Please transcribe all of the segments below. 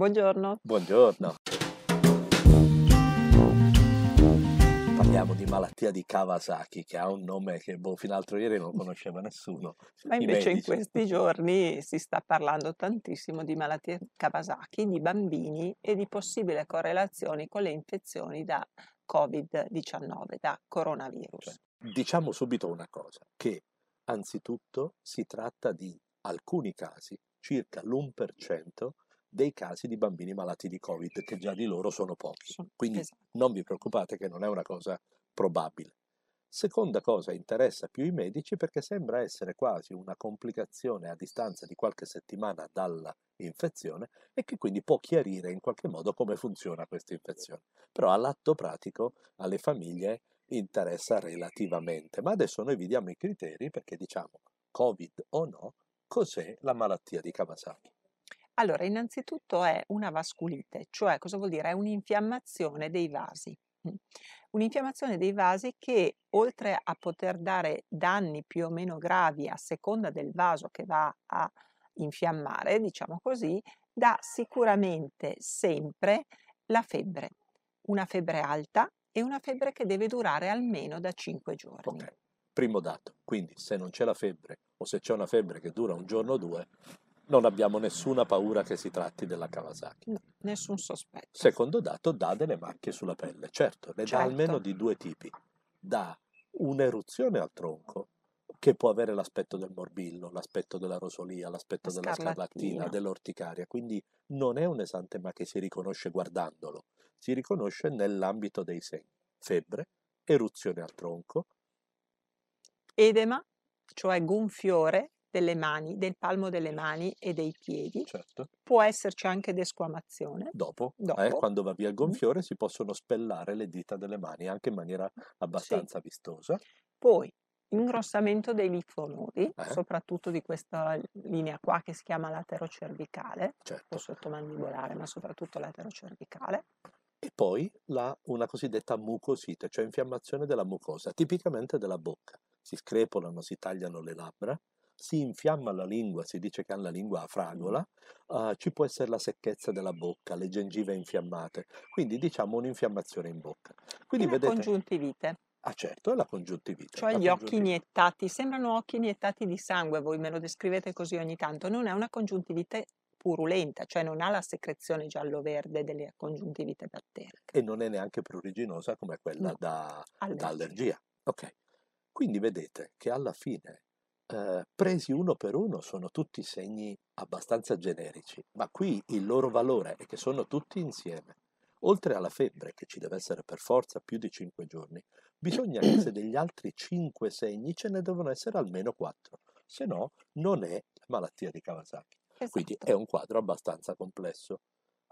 Buongiorno. Buongiorno. Parliamo di malattia di Kawasaki, che ha un nome che boh, fino all'altro ieri non conosceva nessuno. Ma invece in questi giorni si sta parlando tantissimo di malattie Kawasaki, di bambini e di possibili correlazioni con le infezioni da Covid-19, da coronavirus. Cioè, diciamo subito una cosa, che anzitutto si tratta di alcuni casi, circa l'1% dei casi di bambini malati di Covid, che già di loro sono pochi. Quindi esatto. non vi preoccupate che non è una cosa probabile. Seconda cosa, interessa più i medici perché sembra essere quasi una complicazione a distanza di qualche settimana dall'infezione e che quindi può chiarire in qualche modo come funziona questa infezione. Però all'atto pratico alle famiglie interessa relativamente. Ma adesso noi vi diamo i criteri perché diciamo Covid o no, cos'è la malattia di Kawasaki? Allora, innanzitutto è una vasculite, cioè cosa vuol dire? È un'infiammazione dei vasi. Mm. Un'infiammazione dei vasi che oltre a poter dare danni più o meno gravi a seconda del vaso che va a infiammare, diciamo così, dà sicuramente sempre la febbre, una febbre alta e una febbre che deve durare almeno da 5 giorni. Ok, primo dato. Quindi se non c'è la febbre o se c'è una febbre che dura un giorno o due, non abbiamo nessuna paura che si tratti della Kawasaki. No, nessun sospetto. Secondo dato, dà delle macchie sulla pelle. Certo, ne dà Certo. almeno di due tipi. Dà un'eruzione al tronco, che può avere l'aspetto del morbillo, l'aspetto della rosolia, l'aspetto La della scarlattina. dell'orticaria. Quindi non è un esantema che si riconosce guardandolo, si riconosce nell'ambito dei segni. Febbre, eruzione al tronco, Edema, cioè gonfiore delle mani, del palmo delle mani e dei piedi. certo. Può esserci anche desquamazione. Dopo, Dopo. eh, quando va via il gonfiore, si possono spellare le dita delle mani anche in maniera abbastanza vistosa. Poi ingrossamento dei linfonodi, Eh. soprattutto di questa linea qua che si chiama laterocervicale, o Certo. sottomandibolare, ma soprattutto laterocervicale. E poi la, una cosiddetta mucosite, cioè infiammazione della mucosa, tipicamente della bocca. Si screpolano, si tagliano le labbra, si infiamma la lingua, si dice che hanno la lingua a fragola, eh, ci può essere la secchezza della bocca, le gengive infiammate, quindi diciamo un'infiammazione in bocca. E Quindi la vedete, congiuntivite, ah certo, è la congiuntivite. cioè la gli occhi iniettati, sembrano occhi iniettati di sangue, voi me lo descrivete così ogni tanto, non è una congiuntivite purulenta, cioè non ha la secrezione giallo-verde delle congiuntivite batteriche. E non è neanche pruriginosa come quella No, da, allergia. da allergia. Ok, quindi vedete che alla fine, eh, presi uno per uno, sono tutti segni abbastanza generici, ma qui il loro valore è che sono tutti insieme. Oltre alla febbre, che ci deve essere per forza più di 5 giorni, bisogna che se degli altri 5 segni ce ne devono essere almeno 4, se no non è la malattia di Kawasaki. Quindi Esatto. è un quadro abbastanza complesso.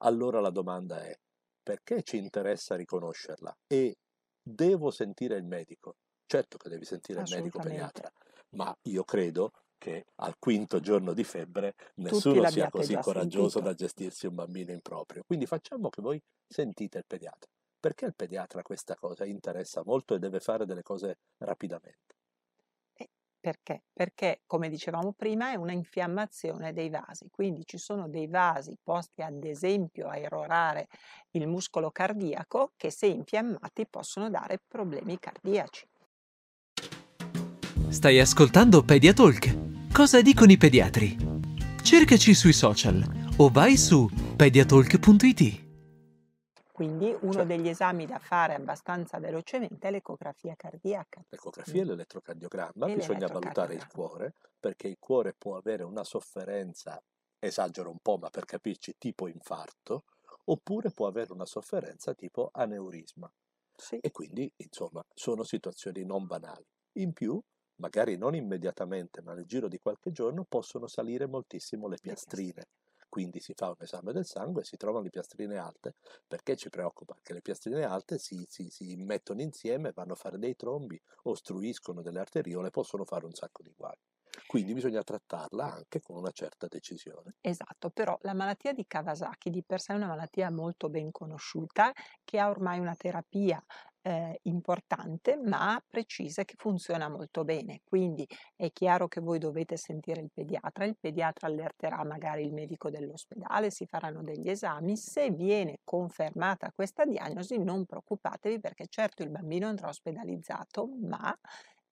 Allora la domanda è, perché ci interessa riconoscerla? E devo sentire il medico? Certo che devi sentire il medico pediatra, ma io credo che al quinto giorno di febbre nessuno sia così coraggioso sentito. da gestirsi un bambino improprio. Quindi facciamo che voi sentite il pediatra. Perché il pediatra questa cosa interessa molto e deve fare delle cose rapidamente? Perché? Perché, come dicevamo prima, è una infiammazione dei vasi, quindi ci sono dei vasi posti ad esempio a erorare il muscolo cardiaco che se infiammati possono dare problemi cardiaci. Stai ascoltando Pediatalk. Cosa dicono i pediatri? Cercaci sui social o vai su pediatalk.it. Quindi uno Certo. degli esami da fare abbastanza velocemente è l'ecografia cardiaca. L'ecografia e l'elettrocardiogramma, E bisogna valutare il cuore, perché il cuore può avere una sofferenza, esagero un po', ma per capirci, tipo infarto, oppure può avere una sofferenza tipo aneurisma. Sì, E quindi, insomma, sono situazioni non banali. In più, magari non immediatamente, ma nel giro di qualche giorno, possono salire moltissimo le piastrine. Quindi si fa un esame del sangue e si trovano le piastrine alte. Perché ci preoccupa? Che le piastrine alte si, si- si mettono insieme, vanno a fare dei trombi, ostruiscono delle arteriole, possono fare un sacco di guai. Quindi bisogna trattarla anche con una certa decisione. Esatto, però la malattia di Kawasaki di per sé è una malattia molto ben conosciuta che ha ormai una terapia eh, importante ma precisa che funziona molto bene. Quindi è chiaro che voi dovete sentire il pediatra, il pediatra allerterà magari il medico dell'ospedale, si faranno degli esami. Se viene confermata questa diagnosi non preoccupatevi perché certo il bambino andrà ospedalizzato, ma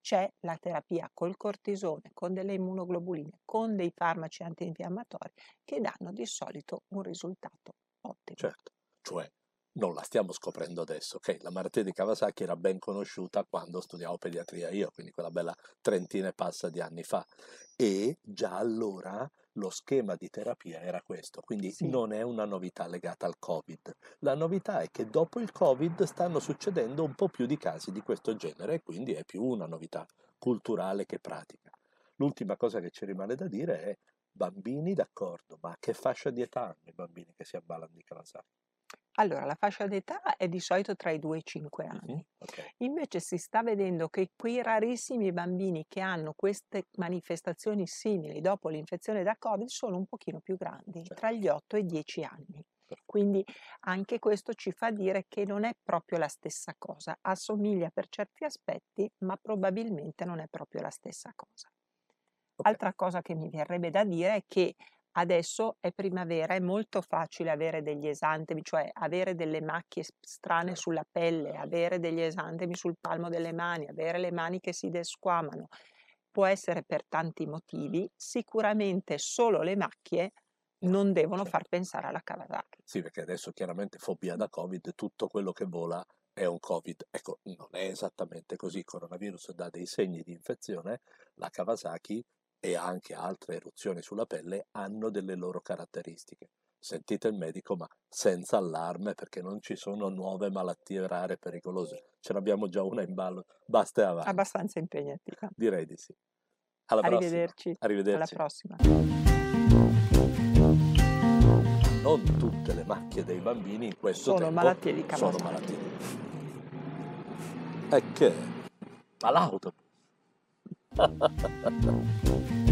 c'è la terapia col cortisone, con delle immunoglobuline, con dei farmaci antinfiammatori che danno di solito un risultato ottimo. Certo, cioè non la stiamo scoprendo adesso, ok? La malattia di Kawasaki era ben conosciuta quando studiavo pediatria io, quindi quella bella trentina e passa di anni fa. E già allora lo schema di terapia era questo, quindi sì. non è una novità legata al Covid. La novità è che dopo il Covid stanno succedendo un po' più di casi di questo genere e quindi è più una novità culturale che pratica. L'ultima cosa che ci rimane da dire è bambini d'accordo, ma che fascia di età hanno i bambini che si ammalano di Kawasaki? Allora, la fascia d'età è di solito tra i 2 e i 5 anni. Mm-hmm. Okay. Invece si sta vedendo che quei rarissimi bambini che hanno queste manifestazioni simili dopo l'infezione da Covid sono un pochino più grandi, certo. tra gli 8 e i 10 anni. Quindi anche questo ci fa dire che non è proprio la stessa cosa, assomiglia per certi aspetti, ma probabilmente non è proprio la stessa cosa. Okay. Altra cosa che mi verrebbe da dire è che Adesso è primavera, è molto facile avere degli esantemi, cioè avere delle macchie strane Certo. sulla pelle, avere degli esantemi sul palmo delle mani, avere le mani che si desquamano. Può essere per tanti motivi, sicuramente solo le macchie non devono Certo. far pensare alla Kawasaki. Sì, perché adesso chiaramente fobia da Covid, tutto quello che vola è un Covid. Ecco, non è esattamente così. Il coronavirus dà dei segni di infezione, la Kawasaki e anche altre eruzioni sulla pelle hanno delle loro caratteristiche. Sentite il medico, ma senza allarme perché non ci sono nuove malattie rare pericolose. Ce n'abbiamo già una in ballo, basta e avanti. Abbastanza impegnativa. Direi di sì. Alla Arrivederci. prossima. Arrivederci. Alla prossima. Non tutte le macchie dei bambini in questo Sono tempo malattie di sono Kawasaki. malattie di E che? Ma l'autobus. Ha ha ha ha ha.